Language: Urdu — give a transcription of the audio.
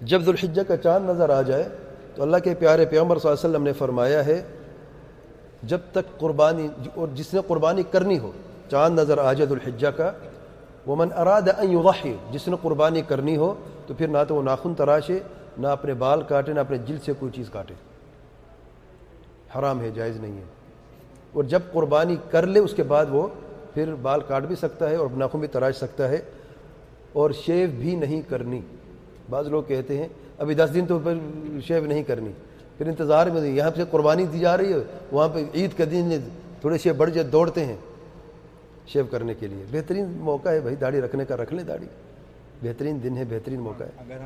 جب ذوالحجہ کا چاند نظر آ جائے تو اللہ کے پیارے پیغمبر صلی اللہ علیہ وسلم نے فرمایا ہے، جب تک قربانی، اور جس نے قربانی کرنی ہو، چاند نظر آ جائے ذوالحجہ کا وہ من اراد ان یضحی جس نے قربانی کرنی ہو، تو پھر نہ تو وہ ناخن تراشے، نہ اپنے بال کاٹے، نہ اپنے جلد سے کوئی چیز کاٹے۔ حرام ہے، جائز نہیں ہے۔ اور جب قربانی کر لے، اس کے بعد وہ پھر بال کاٹ بھی سکتا ہے اور ناخن بھی تراش سکتا ہے، اور شیو بھی نہیں کرنی۔ بعض لوگ کہتے ہیں، ابھی دس دن تو پھر شیو نہیں کرنی۔ پھر انتظار میں یہاں سے قربانی دی جا رہی ہے، وہاں پہ عید کا دن تھوڑے شیو بڑھ جائے، دوڑتے ہیں شیو کرنے کے لیے۔ بہترین موقع ہے بھائی، داڑھی رکھنے کا، رکھ لیں داڑھی۔ بہترین دن ہے، بہترین موقع ہے۔